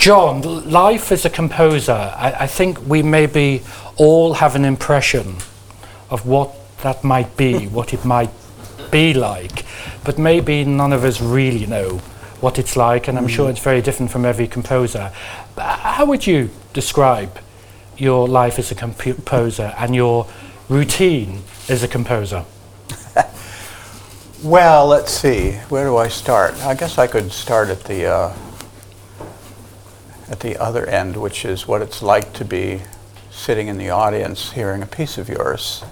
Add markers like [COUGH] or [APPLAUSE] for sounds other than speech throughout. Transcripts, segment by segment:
John, life as a composer, I, I think we maybe all have an impression of what that might be, [LAUGHS] what it might be like, but maybe none of us really know what it's like, and I'm mm. sure it's very different from every composer. How would you describe your life as a composer [LAUGHS] and your routine as a composer? [LAUGHS] well, let's see. Where do I start? I guess I could start at the uh, at the other end, which is what it's like to be sitting in the audience hearing a piece of yours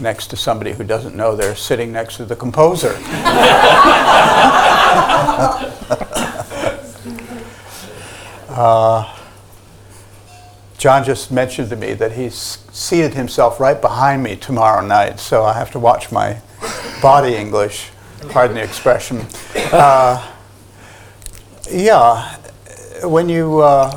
next to somebody who doesn't know they're sitting next to the composer. [LAUGHS] uh, John just mentioned to me that he's seated himself right behind me tomorrow night, so I have to watch my body English, pardon the expression. Uh, yeah, when you uh,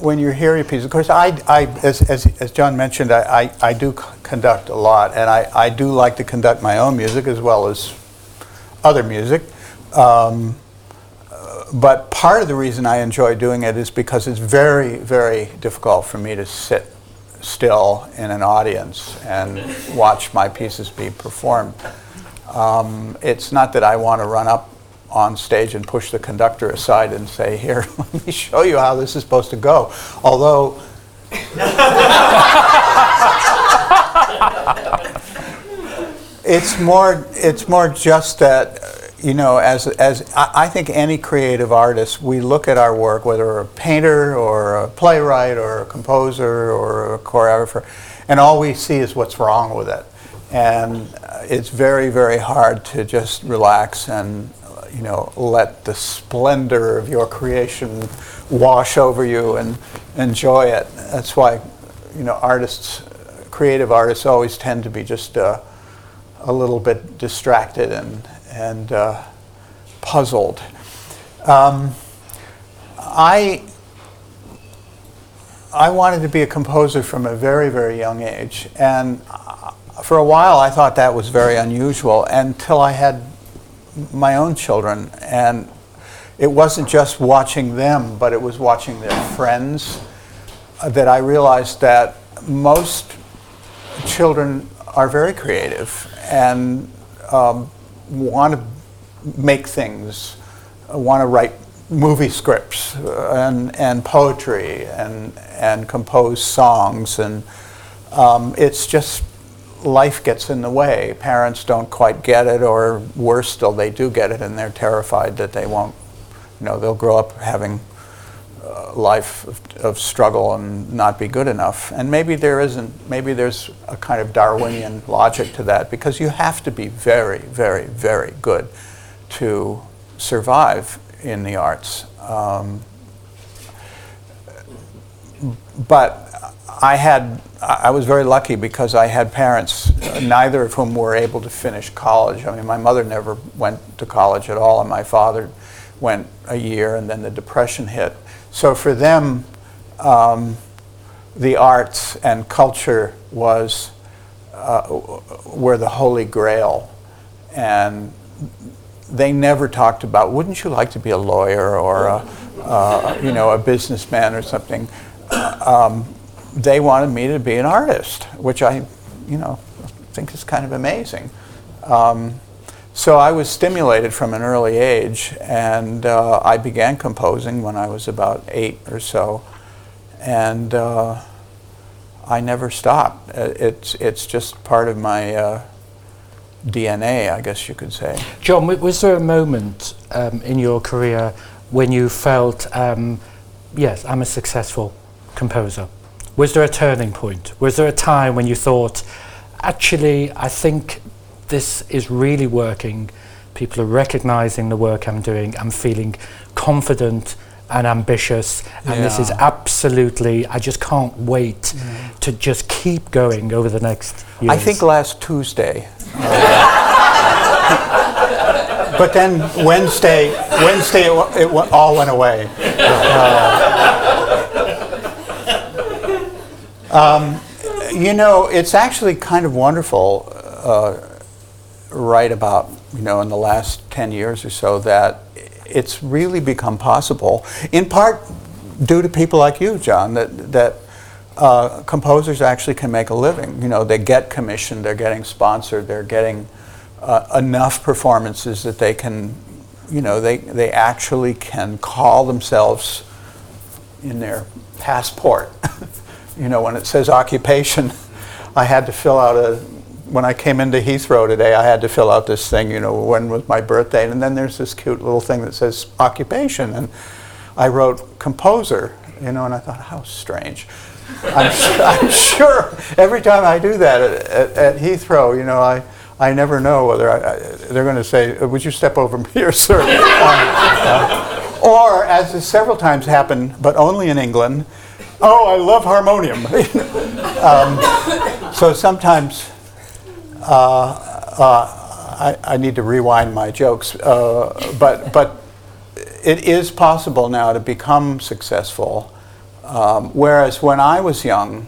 when you hear your piece, of course, I, I as, as, as John mentioned, I, I, I do c- conduct a lot, and I, I do like to conduct my own music as well as other music. Um, but part of the reason I enjoy doing it is because it's very, very difficult for me to sit still in an audience and watch my pieces be performed. Um, it's not that I want to run up on stage and push the conductor aside and say, Here, [LAUGHS] let me show you how this is supposed to go. Although, it's more, it's more just that, you know, as, as I, think any creative artist, we look at our work, whether a painter or a playwright or a composer or a choreographer, and all we see is what's wrong with it. And it's very, very hard to just relax and you know, let the splendor of your creation wash over you and enjoy it. That's why, you know, artists, creative artists always tend to be just uh, a little bit distracted and, and uh, puzzled. Um, I, I wanted to be a composer from a very, very young age. And uh, for a while, I thought that was very unusual until I had my own children, and it wasn't just watching them, but it was watching their friends uh, that I realized that most children are very creative and um, want to make things, uh, want to write movie scripts uh, and, and poetry and, and compose songs. And um, it's just life gets in the way. Parents don't quite get it, or worse still, they do get it and they're terrified that they won't, you know, they'll grow up having a life of, of, struggle and not be good enough. And maybe there isn't, maybe there's a kind of Darwinian logic to that because you have to be very, very, very good to survive in the arts. Um, but I had I was very lucky because I had parents, neither of whom were able to finish college. I mean, my mother never went to college at all, and my father went a year, and then the depression hit. So for them, um, the arts and culture was uh, were the holy grail, and they never talked about. Wouldn't you like to be a lawyer or a, uh, you know a businessman or something? Um, they wanted me to be an artist, which I, you know, think is kind of amazing. Um, so I was stimulated from an early age, and uh, I began composing when I was about eight or so, and uh, I never stopped. Uh, it's it's just part of my uh, DNA, I guess you could say. John, was there a moment um, in your career when you felt, um, yes, I'm a successful composer? Was there a turning point? Was there a time when you thought, actually, I think this is really working? People are recognizing the work I'm doing. I'm feeling confident and ambitious, and yeah. this is absolutely, I just can't wait yeah. to just keep going over the next years. I think last Tuesday. but then Wednesday, Wednesday it, it, all went away. [LAUGHS] Uh, um, you know, it's actually kind of wonderful, uh, right about, you know, in the last 10 years or so, that it's really become possible, in part due to people like you, John, that, that uh, composers actually can make a living. You know, they get commissioned, they're getting sponsored, they're getting uh, enough performances that they can, you know, they, they actually can call themselves in their passport. [LAUGHS] you know, when it says occupation, [LAUGHS] I had to fill out a, when I came into Heathrow today, I had to fill out this thing, you know, when was my birthday, and then there's this cute little thing that says occupation, and I wrote composer, you know, and I thought, how strange. I'm, [LAUGHS] I'm sure every time I do that at, at, at Heathrow, you know, I, I never know whether I, I, they're going to say, "Would you step over here, [LAUGHS] sir?" uh, uh, or, as has several times happened, but only in England, "Oh, I love harmonium." [LAUGHS] um, so sometimes uh, uh, I, I, need to rewind my jokes, uh, but but it is possible now to become successful. Um, whereas when I was young,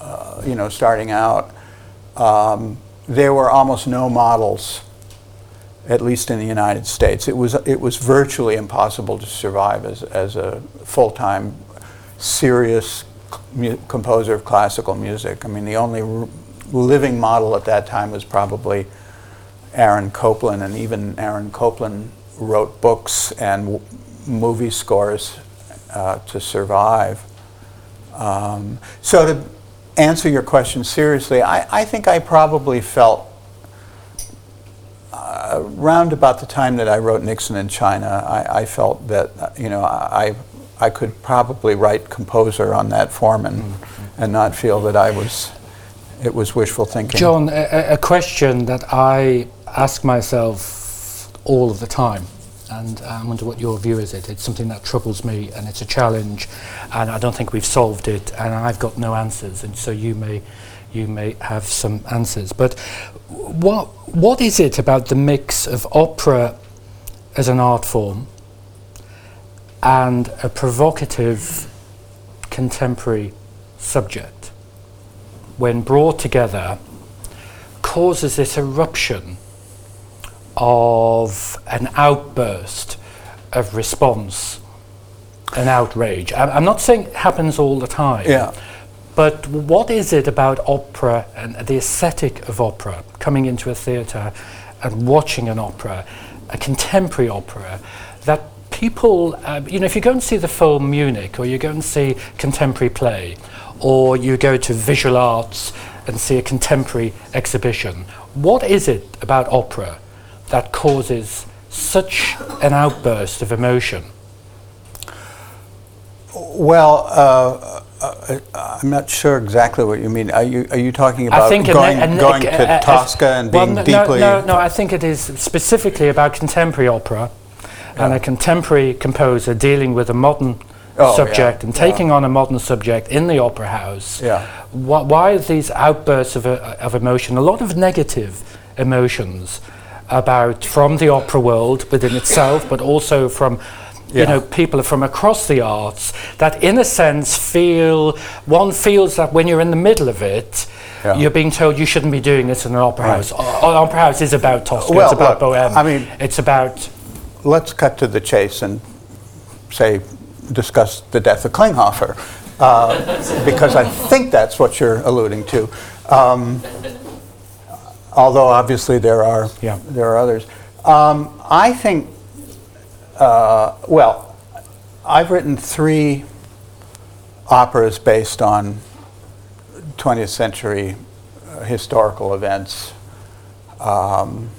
uh, you know, starting out. Um, there were almost no models, at least in the United States. It was, it was virtually impossible to survive as, as a full time, serious mu- composer of classical music. I mean, the only r- living model at that time was probably Aaron Copland, and even Aaron Copland wrote books and w- movie scores uh, to survive. Um, so to answer your question seriously, I, I think I probably felt uh, around about the time that I wrote Nixon in China, I, I felt that you know I I could probably write composer on that form and mm-hmm. and not feel that I was it was wishful thinking. John, a, a question that I ask myself all of the time and I wonder what your view is. It it's something that troubles me, and it's a challenge, and I don't think we've solved it, and I've got no answers, and so you may you may have some answers. But what what is it about the mix of opera as an art form and a provocative contemporary subject, when brought together, causes this eruption of an outburst of response and outrage. I'm not saying it happens all the time. Yeah. But what is it about opera and the aesthetic of opera, coming into a theatre and watching an opera, a contemporary opera, that people, uh, you know, if you go and see the film Munich, or you go and see contemporary play, or you go to visual arts and see a contemporary exhibition, what is it about opera that causes such an outburst of emotion? Well, uh, uh, I'm not sure exactly what you mean. Are you are you talking about going, going to Tosca and being no, deeply? No, no, I think it is specifically about contemporary opera. And a contemporary composer dealing with a modern oh, subject yeah, and taking yeah. on a modern subject in the opera house. Yeah. Why, why these outbursts of, uh, of emotion? A lot of negative emotions about from the opera world within itself, but also from you know people from across the arts that in a sense feel one feels that when you're in the middle of it yeah. you're being told you shouldn't be doing this in an opera right. house o- opera house is about Tosca well, it's about look, Bohème I mean it's about let's cut to the chase and say discuss the death of Klinghoffer uh, because I think that's what you're alluding to um, although obviously there are yeah. there are others. Um, I think, uh, well, I've written three operas based on 20th century uh, historical events. Um,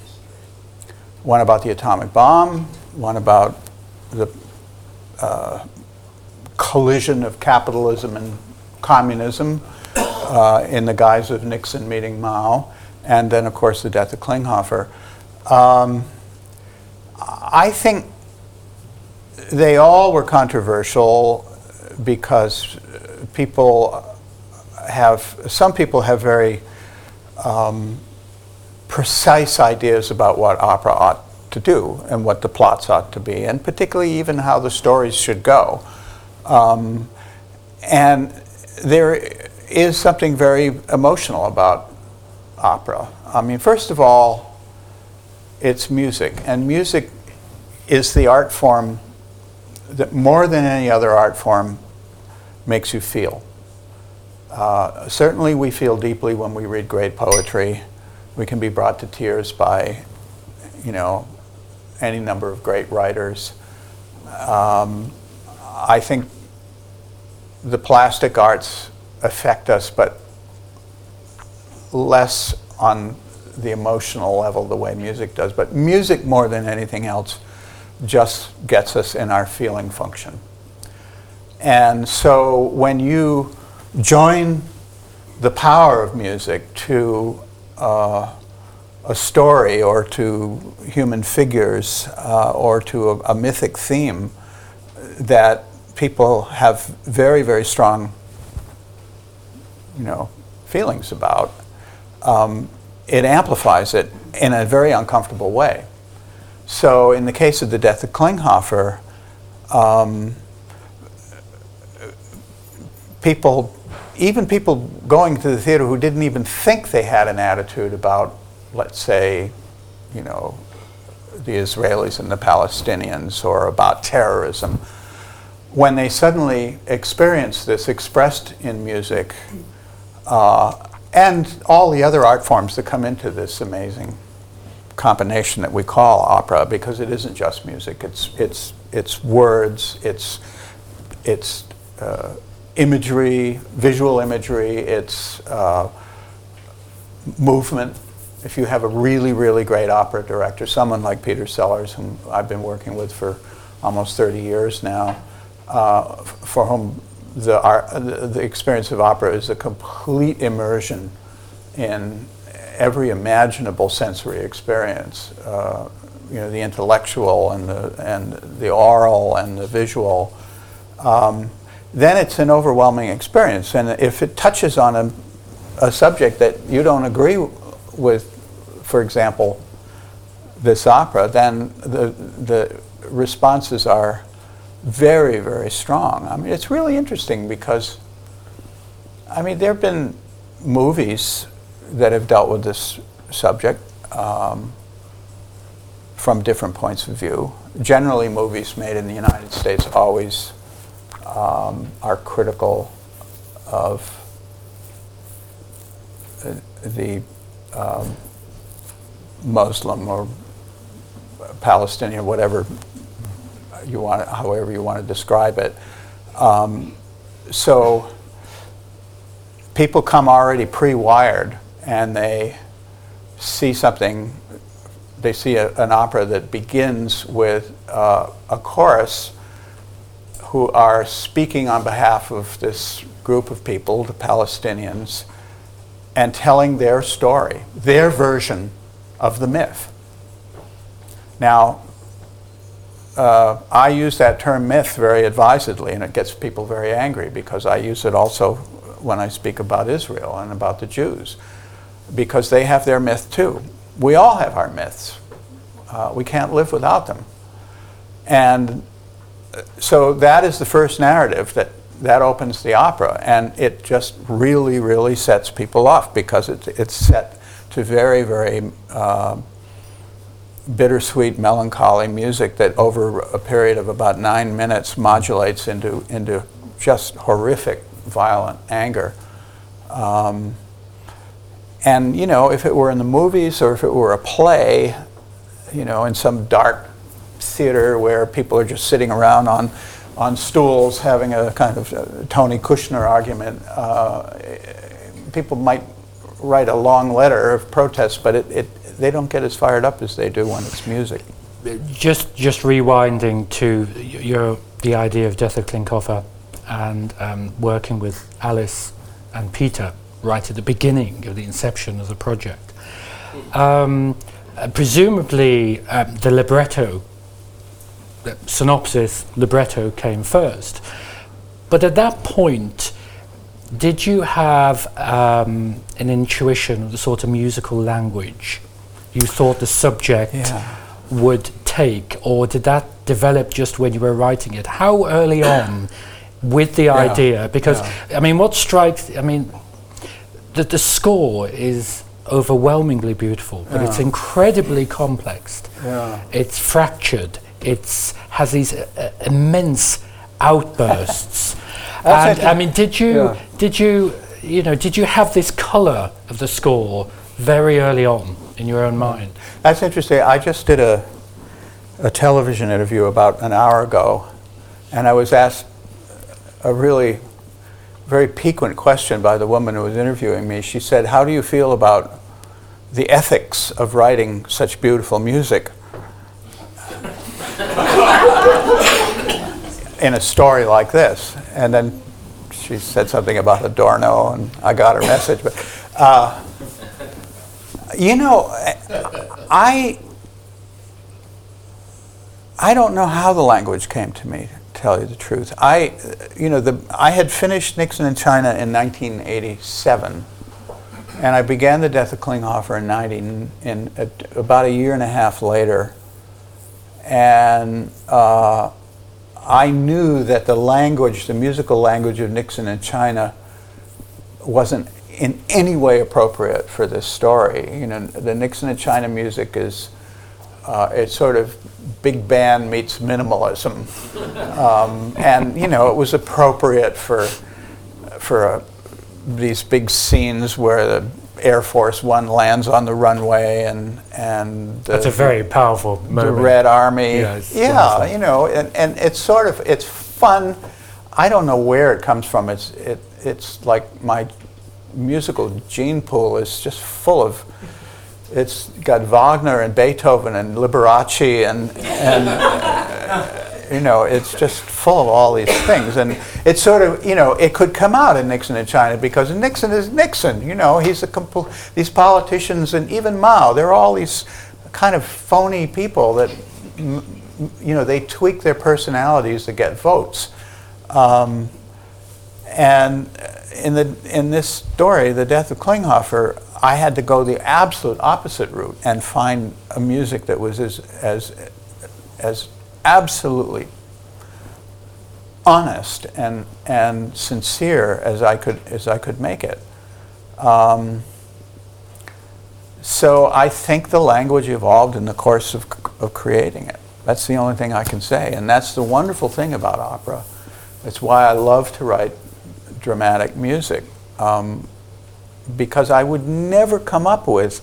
one about the atomic bomb, one about the uh, collision of capitalism and communism uh, in the guise of Nixon meeting Mao and then, of course, the death of Klinghoffer. Um, I think they all were controversial because people have, some people have very um, precise ideas about what opera ought to do and what the plots ought to be, and particularly even how the stories should go. Um, and there is something very emotional about opera. I mean, first of all, it's music, and music is the art form that more than any other art form makes you feel. Uh, certainly, we feel deeply when we read great poetry. We can be brought to tears by, you know, any number of great writers. Um, I think the plastic arts affect us, but less on the emotional level the way music does. But music, more than anything else, just gets us in our feeling function. And so when you join the power of music to uh, a story or to human figures uh, or to a, a, mythic theme that people have very, very strong, you know, feelings about, um, it amplifies it in a very uncomfortable way. So, in the case of the death of Klinghoffer, um, people, even people going to the theater who didn't even think they had an attitude about, let's say, you know, the Israelis and the Palestinians or about terrorism, when they suddenly experience this expressed in music uh, and all the other art forms that come into this amazing combination that we call opera because it isn't just music. It's it's it's words. It's it's uh, imagery, visual imagery. It's uh, movement. If you have a really really great opera director, someone like Peter Sellars, whom I've been working with for almost 30 years now, uh, for whom the, art, the, the experience of opera is a complete immersion in every imaginable sensory experience, uh, you know, the intellectual and the, and the oral and the visual, um, then it's an overwhelming experience. And if it touches on a, a subject that you don't agree with, for example, this opera, then the, the responses are very, very strong. I mean, it's really interesting because, I mean, there have been movies that have dealt with this subject um, from different points of view. Generally, movies made in the United States always um, are critical of the um, Muslim or Palestinian, whatever you want, however you want to describe it. Um, so people come already pre-wired and they see something, they see a, an opera that begins with uh, a chorus who are speaking on behalf of this group of people, the Palestinians, and telling their story, their version of the myth. Now, uh, I use that term myth very advisedly, and it gets people very angry because I use it also when I speak about Israel and about the Jews because they have their myth too. We all have our myths. Uh, we can't live without them. And uh, so that is the first narrative that, that opens the opera. And it just really, really sets people off because it, it's set to very, very uh, bittersweet, melancholy music that over a period of about nine minutes modulates into, into just horrific, violent anger. Um, and, you know, if it were in the movies or if it were a play, you know, in some dark theater where people are just sitting around on, on stools having a kind of uh, Tony Kushner argument, uh, people might write a long letter of protest, but it, it, they don't get as fired up as they do when it's music. Just, just rewinding to your, the idea of Death of Klinghoffer and um, working with Alice and Peter right at the beginning of the inception of the project. Um, uh, presumably, um, the libretto, the synopsis libretto came first. But at that point, did you have um, an intuition of the sort of musical language you thought the subject yeah. would take, or did that develop just when you were writing it? How early [COUGHS] on with the yeah. idea? Because, yeah. I mean, what strikes, I mean, the, the score is overwhelmingly beautiful, but it's incredibly complex. Yeah. It's fractured. It's has these uh, immense outbursts. [LAUGHS] And I mean, did you Yeah. did you you know did you have this color of the score very early on in your own mind? That's interesting. I just did a, a television interview about an hour ago, and I was asked a really very piquant question by the woman who was interviewing me. She said, How do you feel about the ethics of writing such beautiful music? [LAUGHS] in a story like this. And then she said something about Adorno, and I got her message. But uh, you know, I I don't know how the language came to me. To tell you the truth, I you know the I had finished Nixon in China in 1987, and I began the Death of Klinghoffer in 90 in, in about a year and a half later, and. Uh, I knew that the language, the musical language of Nixon in China, wasn't in any way appropriate for this story. You know, the Nixon in China music is uh, it's sort of big band meets minimalism, um, and you know it was appropriate for for a, these big scenes where the Air Force One lands on the runway and and the, That's a very powerful moment. the. Red Army. Yeah, Yeah, you know, and, and it's sort of it's fun. I don't know where it comes from. It's it it's like my musical gene pool is just full of. It's got Wagner and Beethoven and Liberace and and [LAUGHS] you know it's just full of all these things and it's sort of you know it could come out in Nixon in China because Nixon is Nixon. You know he's a compl- these politicians and even Mao. They're all these kind of phony people that you know they tweak their personalities to get votes. Um, and in the in this story, the death of Klinghoffer, I had to go the absolute opposite route and find a music that was as as as absolutely honest and and sincere as I could as I could make it. Um, so I think the language evolved in the course of, of creating it. That's the only thing I can say, and that's the wonderful thing about opera. It's why I love to write dramatic music, um, because I would never come up with,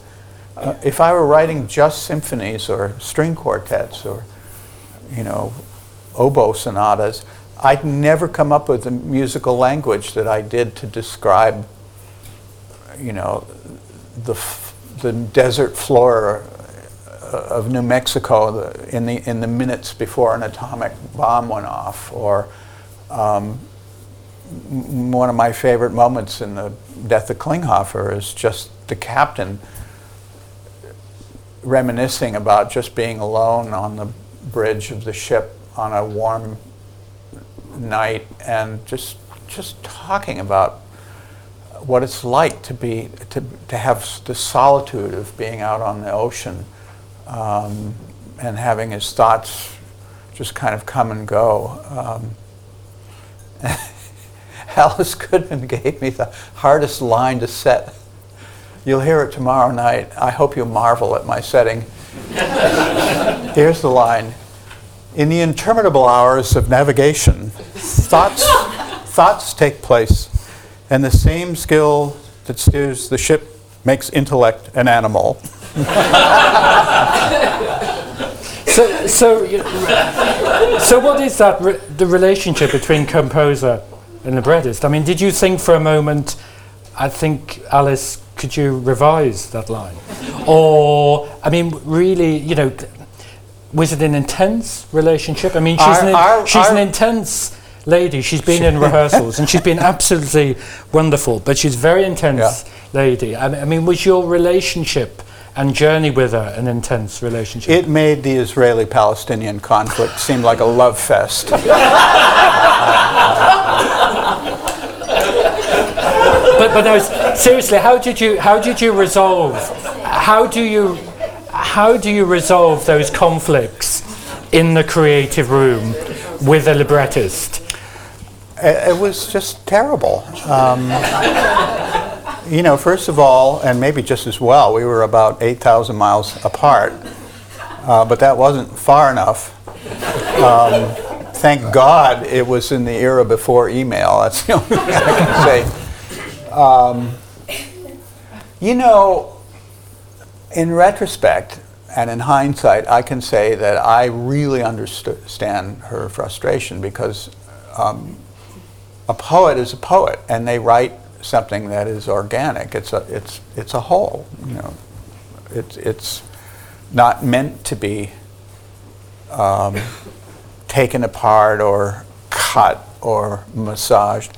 uh, if I were writing just symphonies or string quartets or, you know, oboe sonatas, I'd never come up with the musical language that I did to describe, you know, the, the desert floor uh, of New Mexico in, the, in the minutes before an atomic bomb went off, or um, one of my favorite moments in the death of Klinghoffer is just the captain reminiscing about just being alone on the bridge of the ship on a warm night and just just talking about what it's like to be to, to have the solitude of being out on the ocean um, and having his thoughts just kind of come and go. Um, [LAUGHS] Alice Goodman gave me the hardest line to set. You'll hear it tomorrow night. I hope you marvel at my setting. [LAUGHS] Here's the line. In the interminable hours of navigation, thoughts, thoughts take place, and the same skill that steers the ship makes intellect an animal. So, so, so what is that? Re- the relationship between composer and librettist? I mean, did you think for a moment? I think Alice, could you revise that line? Or, I mean, really, you know, was it an intense relationship? I mean, she's, Our- an, our- she's an intense lady. She's been in rehearsals and she's been [LAUGHS] absolutely wonderful. But she's a very intense Yeah. lady. I, I mean, was your relationship and journey with her an intense relationship? It made the Israeli Palestinian conflict seem like a love fest. [LAUGHS] but, but no, seriously, how did you how did you resolve? How do you how do you resolve those conflicts in the creative room with a librettist? It, was just terrible. Um, you know, first of all, and maybe just as well, we were about 8,000 miles apart, uh, but that wasn't far enough. Um, thank God it was in the era before email. That's the only thing I can say. Um, you know, in retrospect and in hindsight, I can say that I really understand her frustration because um, a poet is a poet, and they write something that is organic. It's a it's it's a whole. You know, it's it's not meant to be um, taken apart or cut or massaged.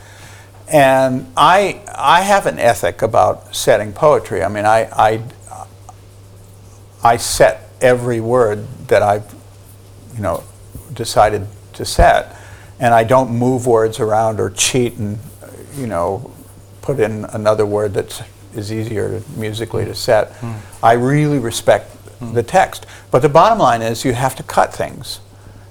And I I have an ethic about setting poetry. I mean, I I I set every word that I've you know decided to set and I don't move words around or cheat and you know put in another word that is easier musically to set. Mm. I really respect mm. the text, but the bottom line is you have to cut things,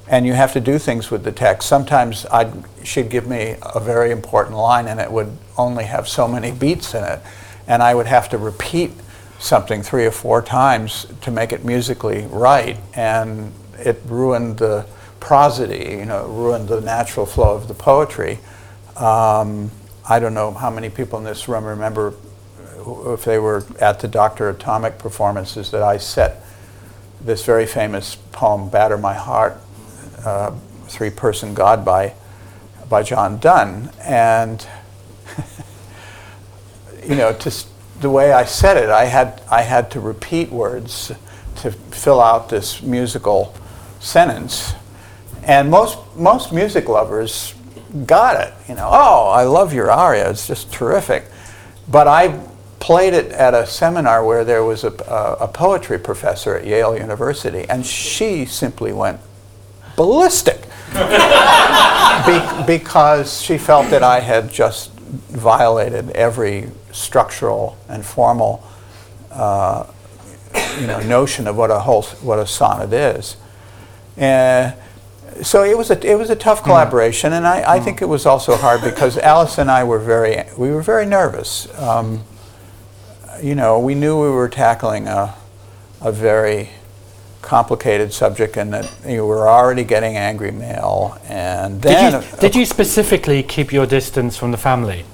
and you have to do things with the text. Sometimes I she'd give me a very important line, and it would only have so many beats in it, and I would have to repeat something three or four times to make it musically right, and it ruined the prosody, you know, ruined the natural flow of the poetry. Um, I don't know how many people in this room remember if they were at the Dr. Atomic performances that I set this very famous poem, Batter My Heart, uh, Three Person God by, by John Donne. And, [LAUGHS] you know, just the way I said it, I had, I had to repeat words to fill out this musical sentence. And most, most music lovers got it. You know, oh, I love your aria. It's just terrific. But I played it at a seminar where there was a, a, a poetry professor at Yale University, and she simply went ballistic [LAUGHS] Be- because she felt that I had just violated every structural and formal uh, you know, notion of what a whole what a sonnet is. And so it was a it was a tough hmm. collaboration, and I, I mm. think it was also hard because Alice and I were very we were very nervous. Um, you know, we knew we were tackling a a very complicated subject, and that you were already getting angry mail. And then, did you, did you specifically keep your distance from the family?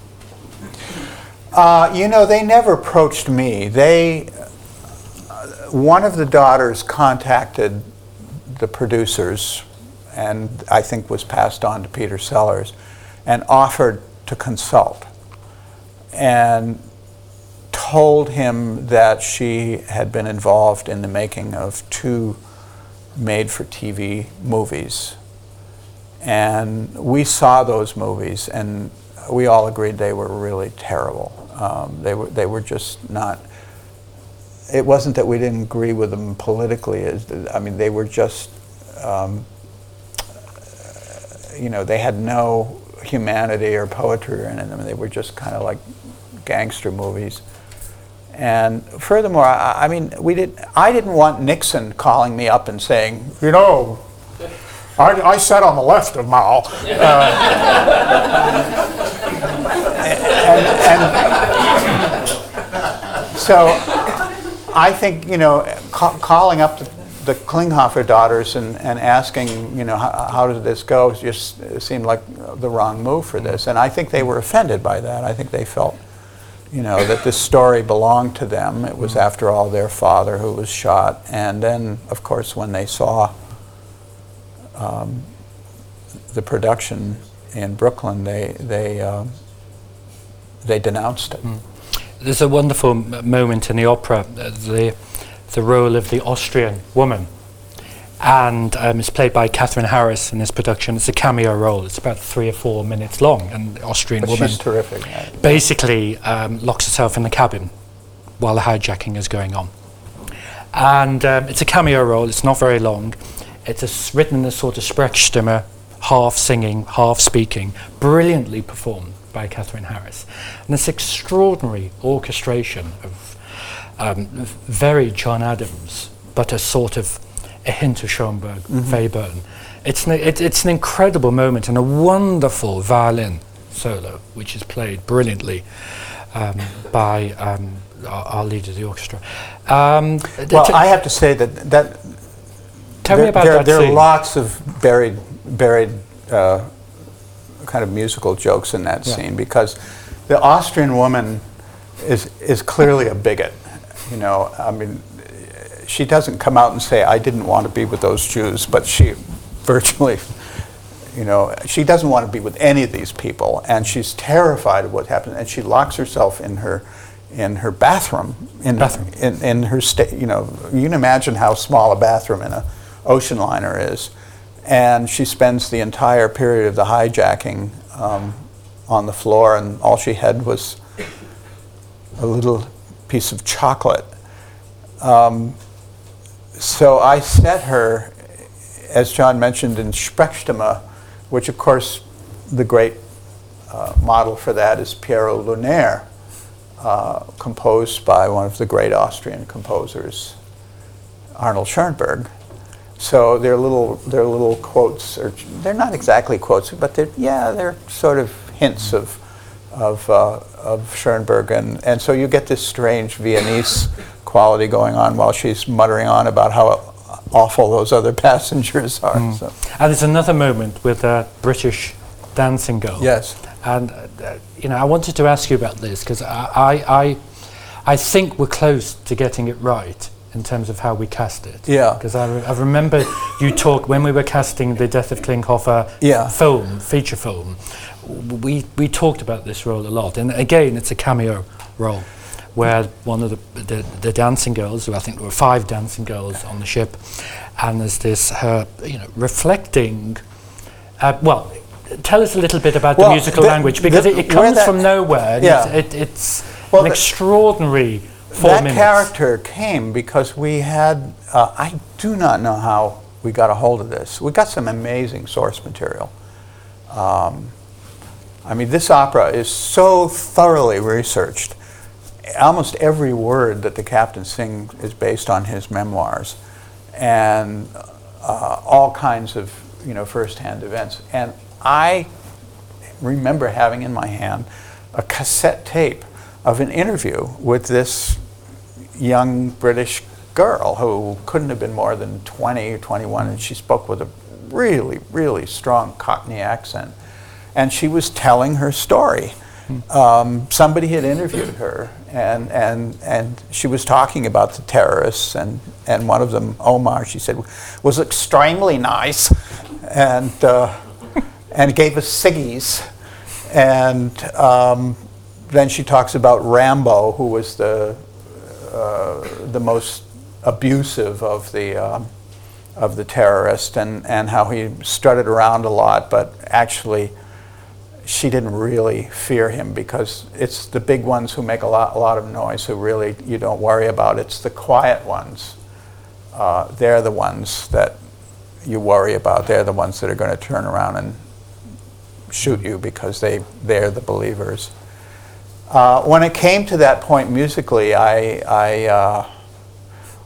Uh, you know, they never approached me. They uh, one of the daughters contacted the producers and I think was passed on to Peter Sellars, and offered to consult. And told him that she had been involved in the making of two made for TV movies. And we saw those movies, and we all agreed they were really terrible. Um, they, were, they were just not. It wasn't that we didn't agree with them politically. I mean, they were just um, you know, they had no humanity or poetry in them. They were just kind of like gangster movies. And furthermore, I, I, mean, we did. I didn't want Nixon calling me up and saying, you know, I, I sat on the left of Mao. Uh, and, and, so, I think you know, ca- calling up the the Klinghoffer daughters and, and asking, you know, how, how did this go, just seemed like the wrong move for this. And I think they were offended by that. I think they felt, you know, that this story belonged to them. It was, after all, their father who was shot. And then, of course, when they saw um, the production in Brooklyn, they, they, uh, they denounced it. Mm. There's a wonderful moment in the opera. Uh, the the role of the Austrian woman. And um, it's played by Kathryn Harries in this production. It's a cameo role. It's about three or four minutes long. And the Austrian but woman she's terrific. Basically um, locks herself in the cabin while the hijacking is going on. And um, it's a cameo role. It's not very long. It's a, written in a sort of Sprechstimme, half singing, half speaking, brilliantly performed by Kathryn Harries. And this extraordinary orchestration of um, very John Adams, but a sort of a hint of Schoenberg, mm-hmm. Webern. It's an, it, it's an incredible moment and a wonderful violin solo, which is played brilliantly um, by um, our, our, leader of the orchestra. Um, well, I have to say that that tell there, me about there, that there scene. are lots of buried, buried uh, kind of musical jokes in that Yeah. scene because the Austrian woman is is clearly a bigot. You know, I mean, she doesn't come out and say, "I didn't want to be with those Jews," but she [LAUGHS] virtually. You know, she doesn't want to be with any of these people, and she's terrified of what happened, and she locks herself in her, in her bathroom, in Bathroom. in, in her state. You know, you can imagine how small a bathroom in a ocean liner is, and she spends the entire period of the hijacking um, on the floor, and all she had was a little piece of chocolate. Um, so I set her, as John mentioned, in Sprechstimme, which of course the great uh, model for that is Pierrot Lunaire, uh, composed by one of the great Austrian composers, Arnold Schoenberg. So they're little, they're little quotes, or they're not exactly quotes, but they're, yeah, they're sort of hints of, of, uh, of Schoenberg. And, and so you get this strange Viennese quality going on while she's muttering on about how awful those other [LAUGHS] passengers are. So. And there's another moment with a British dancing girl. Yes. And uh, you know, I wanted to ask you about this because I, I, I, think we're close to getting it right in terms of how we cast it. Yeah. Because I, re- I remember you talk when we were casting the Death of Klinghoffer Yeah. film, feature film. We we talked about this role a lot, and again, it's a cameo role. Where one of the, the the dancing girls, who I think there were five dancing girls on the ship, and there's this her, you know, reflecting. Uh, well, tell us a little bit about Well, the musical the- language because it, it comes from nowhere. Yeah. it's, it, it's Well, an extraordinary four that minutes. character came because we had, uh, I do not know how we got a hold of this. We got some amazing source material. Um, I mean, this opera is so thoroughly researched. Almost every word that the captain sings is based on his memoirs and uh, all kinds of, you know, firsthand events. And I remember having in my hand a cassette tape of an interview with this young British girl who couldn't have been more than 20 or 21, and she spoke with a really, really strong Cockney accent. And she was telling her story. Um, somebody had interviewed her, and, and, and she was talking about the terrorists, and, and one of them, Omar, she said, was extremely nice, and, uh, and gave us ciggies. And um, then she talks about Rambo, who was the, uh, the most abusive of the, um, of the terrorists, and, and how he strutted around a lot, but actually she didn't really fear him because it's the big ones who make a lot, a lot of noise who really you don't worry about. It's the quiet ones. Uh, they're the ones that you worry about. They're the ones that are going to turn around and shoot you because they, they're the believers. Uh, when it came to that point musically, I, I, uh,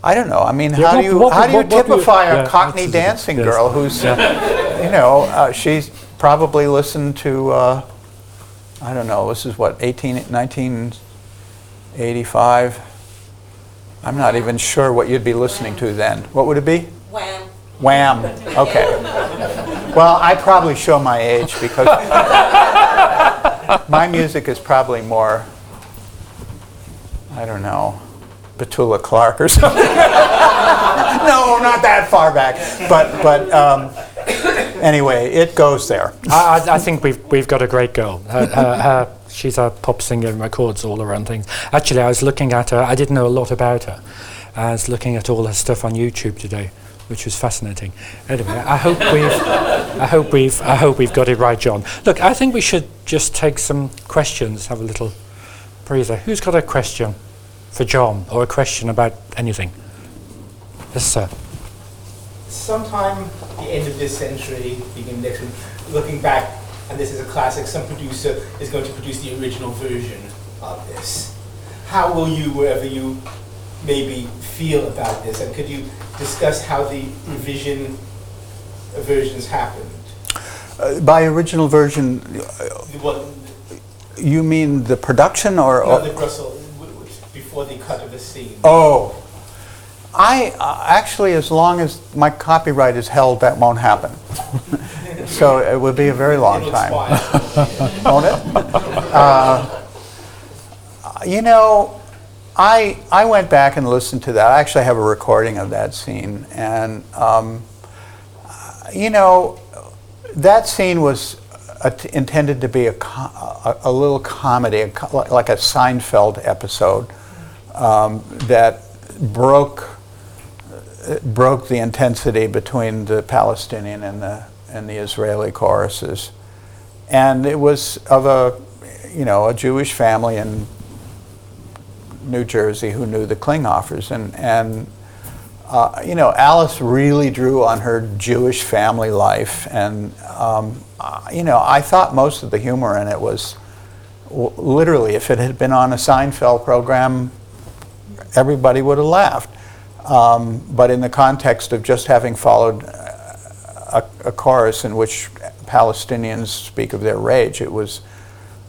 I don't know. I mean, Yeah, how what- do you, what- how do you what- what do you- typify yeah, a Cockney dancing girl who's, you know, uh, she's probably listened to, uh, I don't know, this is what, 18, 1985? I'm not even sure what you'd be listening to then. What would it be? Wham. Wham. Okay. Well, I probably show my age because my music is probably more, I don't know, Petula Clark or something. [LAUGHS] no, not that far back. But, but um, anyway, it goes there. I, I, I think we've we've got a great girl. Her, her, her, she's a pop singer and records all around things. Actually, I was looking at her. I didn't know a lot about her. I was looking at all her stuff on YouTube today, which was fascinating. Anyway, I hope we've I hope we've I hope we've got it right, John. Look, I think we should just take some questions. Have a little breather. Who's got a question for John or a question about anything? Yes, sir. sometime the end of this century, beginning next one, looking back, and this is a classic, some producer is going to produce the original version of this. How will you, wherever you maybe feel about this, and could you discuss how the revision versions happened? Uh, by original version, one, you mean the production or? no, the Brussels, w- w- before the cut of the scene. Oh, I uh, actually, as long as my copyright is held, that won't happen. [LAUGHS] so it would be a very long time, [LAUGHS] won't it? Uh, you know, I I went back and listened to that. I actually have a recording of that scene, and um, you know, that scene was uh, t- intended to be a, co- a, a little comedy, a co- like a Seinfeld episode um, that broke broke the intensity between the Palestinian and the and the Israeli choruses, and it was of a you know a Jewish family in New Jersey who knew the Klinghoffers. And and uh, you know, Alice really drew on her Jewish family life, and um, uh, you know, I thought most of the humor in it was w- literally, if it had been on a Seinfeld program, everybody would have laughed. Um, but in the context of just having followed a, a chorus in which Palestinians speak of their rage, it was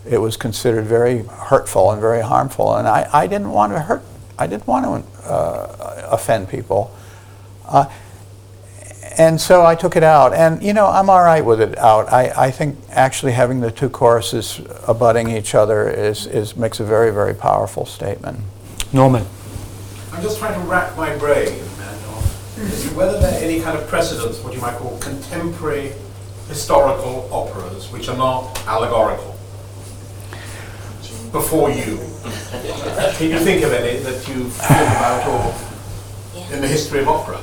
it was considered very hurtful and very harmful, and I, I didn't want to hurt. I didn't want to uh, offend people, uh, and so I took it out. And you know, I'm all right with it out. I, I think actually having the two choruses abutting each other is, is makes a very very powerful statement. Norman. I'm just trying to wrap my brain whether there are any kind of precedents, what you might call contemporary historical operas, which are not allegorical. Before you, can you think of any that you've thought about or in the history of opera?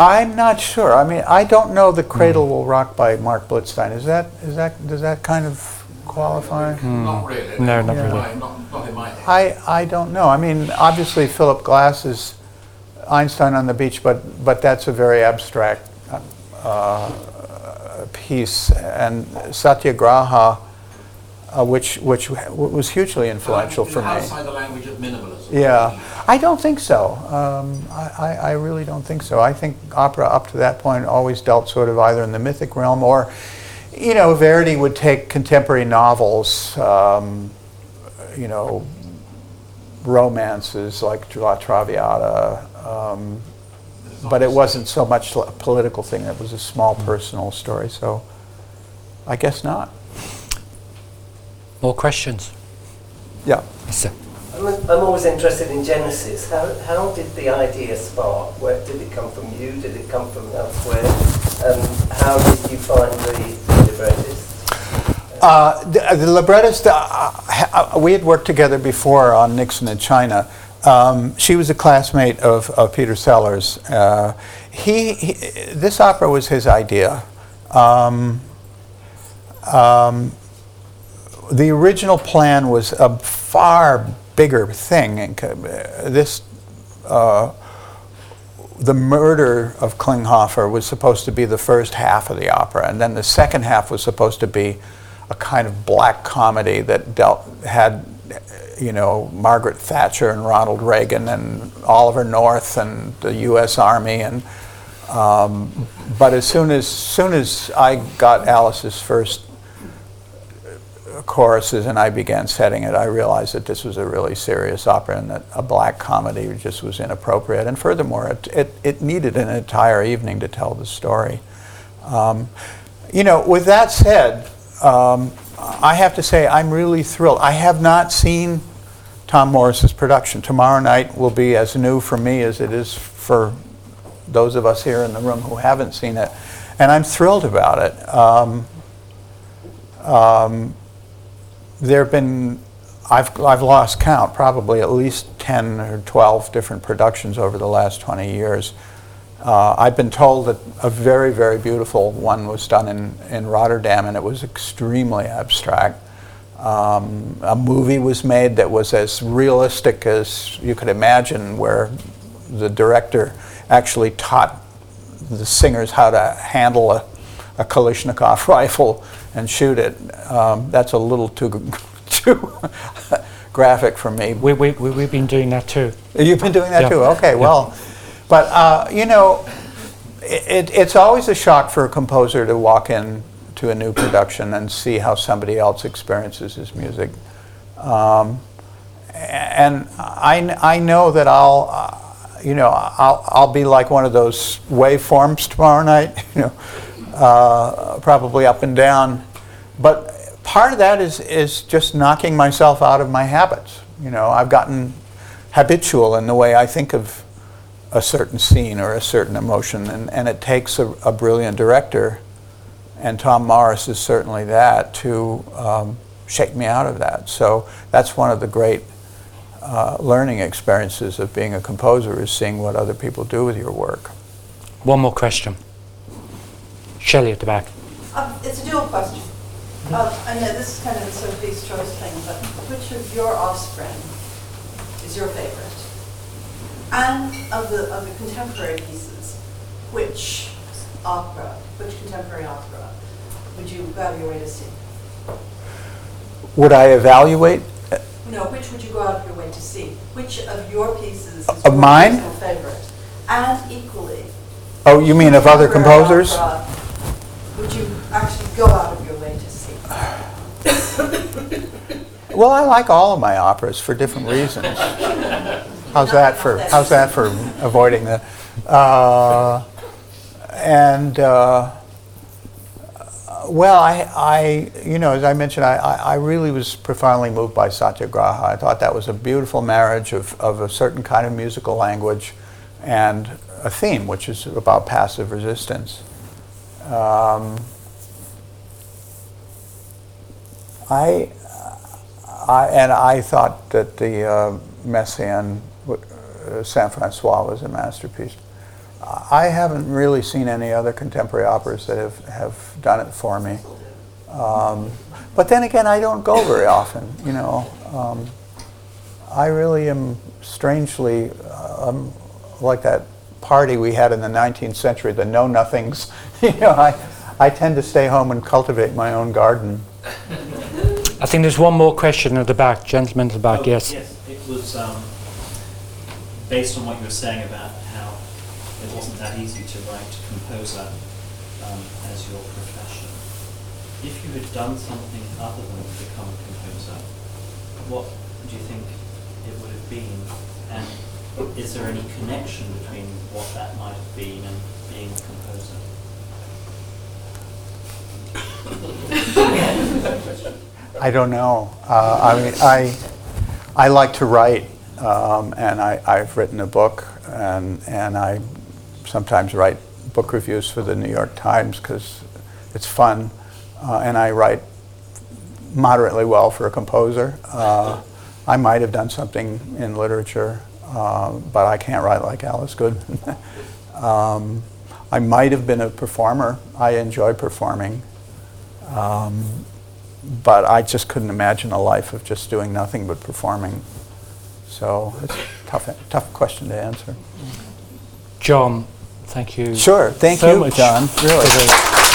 I I'm not sure. I mean, I don't know "The Cradle Will Rock" by Marc Blitzstein. Is that is that does that kind of qualify? not really. No, not in really. my- Not, not in my head. I, I don't know. I mean, obviously Philip Glass is Einstein on the beach, but but that's a very abstract uh, piece. And Satyagraha, uh, which which was hugely influential Is it for me. Outside the language of minimalism. Yeah, I don't think so. Um, I, I, I really don't think so. I think opera up to that point always dealt sort of either in the mythic realm or, you know, Verdi would take contemporary novels, um, you know, romances like La Traviata, um, but it wasn't so much a political thing. It was a small personal story. So, I guess not. More questions? Yeah. Yes, sir. I'm, I'm always interested in Genesis. How, how did the idea spark? Where did it come from you? Did it come from elsewhere? Um, how did you find the, the librettist? Uh, the, the librettist, uh, uh, we had worked together before on Nixon in China. Um, she was a classmate of, of Peter Sellars. Uh, he, he, this opera was his idea. Um, um, the original plan was a far bigger thing. And uh, This, uh, the murder of Klinghoffer was supposed to be the first half of the opera, and then the second half was supposed to be a kind of black comedy that dealt had, you know, Margaret Thatcher and Ronald Reagan and Oliver North and the U.S. Army and. Um, but as soon as soon as I got Alice's first choruses and I began setting it, I realized that this was a really serious opera and that a black comedy just was inappropriate. And furthermore, it, it, it needed an entire evening to tell the story. Um, you know, with that said, um, I have to say I'm really thrilled. I have not seen Tom Morris's production. Tomorrow night will be as new for me as it is for those of us here in the room who haven't seen it. And I'm thrilled about it. Um, um, there have been, I've, I've lost count, probably at least 10 or 12 different productions over the last 20 years. Uh, I've been told that a very, very beautiful one was done in, in Rotterdam and it was extremely abstract. Um, a movie was made that was as realistic as you could imagine, where the director actually taught the singers how to handle a, a Kalashnikov [LAUGHS] rifle and shoot it. Um, that's a little too [LAUGHS] too [LAUGHS] graphic for me. We, we, we, we've been doing that too. You've been doing that Yeah. too. Okay, well, but uh, you know, it, it's always a shock for a composer to walk in to a new production and see how somebody else experiences his music. Um, and I, I know that I'll, uh, you know, I'll, I'll be like one of those waveforms tomorrow night, [LAUGHS] you know, uh, probably up and down. But part of that is, is just knocking myself out of my habits. You know, I've gotten habitual in the way I think of a certain scene or a certain emotion, and, and it takes a, a brilliant director, and Tom Morris is certainly that, to um, shake me out of that. So that's one of the great uh, learning experiences of being a composer is seeing what other people do with your work. One more question. Shelley at the back. Um, it's a dual question. Uh, I know this is kind of a Sophie's choice thing, but which of your offspring is your favorite? And of the, of the contemporary pieces, which opera, which contemporary opera would you go out of your way to see? Would I evaluate? No, which would you go out of your way to see? Which of your pieces is Of your mine? personal favorite? And equally, Oh, you mean of other contemporary composers? opera Would you actually go out of your way to see? [LAUGHS] Well, I like all of my operas for different reasons. How's that for, how's that for avoiding the, uh, and, uh, well, I, I, you know, as I mentioned, I, I really was profoundly moved by Satyagraha. I thought that was a beautiful marriage of, of a certain kind of musical language and a theme, which is about passive resistance. Um, I, I, and I thought that the uh, Messiaen, uh, Saint Francois was a masterpiece. I haven't really seen any other contemporary operas that have, have done it for me. Um, but then again, I don't go very often, you know. Um, I really am strangely um, like that party we had in the 19th century, the know nothings. [LAUGHS] you know, I, I tend to stay home and cultivate my own garden. I think there's one more question at the back. Gentleman at the back, Oh, yes. Yes, it was um, based on what you were saying about how it wasn't that easy to write composer um, as your profession. If you had done something other than become a composer, what do you think it would have been? And is there any connection between what that might have been and being a composer? [LAUGHS] [LAUGHS] I don't know. Uh, I mean, I, I like to write, um, and I, I've written a book, and, and I sometimes write book reviews for the New York Times because it's fun, uh, and I write moderately well for a composer. Uh, I might have done something in literature, uh, but I can't write like Alice Goodman. [LAUGHS] um, I might have been a performer. I enjoy performing. Um, but I just couldn't imagine a life of just doing nothing but performing. So it's a tough, tough question to answer. John, thank you Sure, thank so you, much John, really.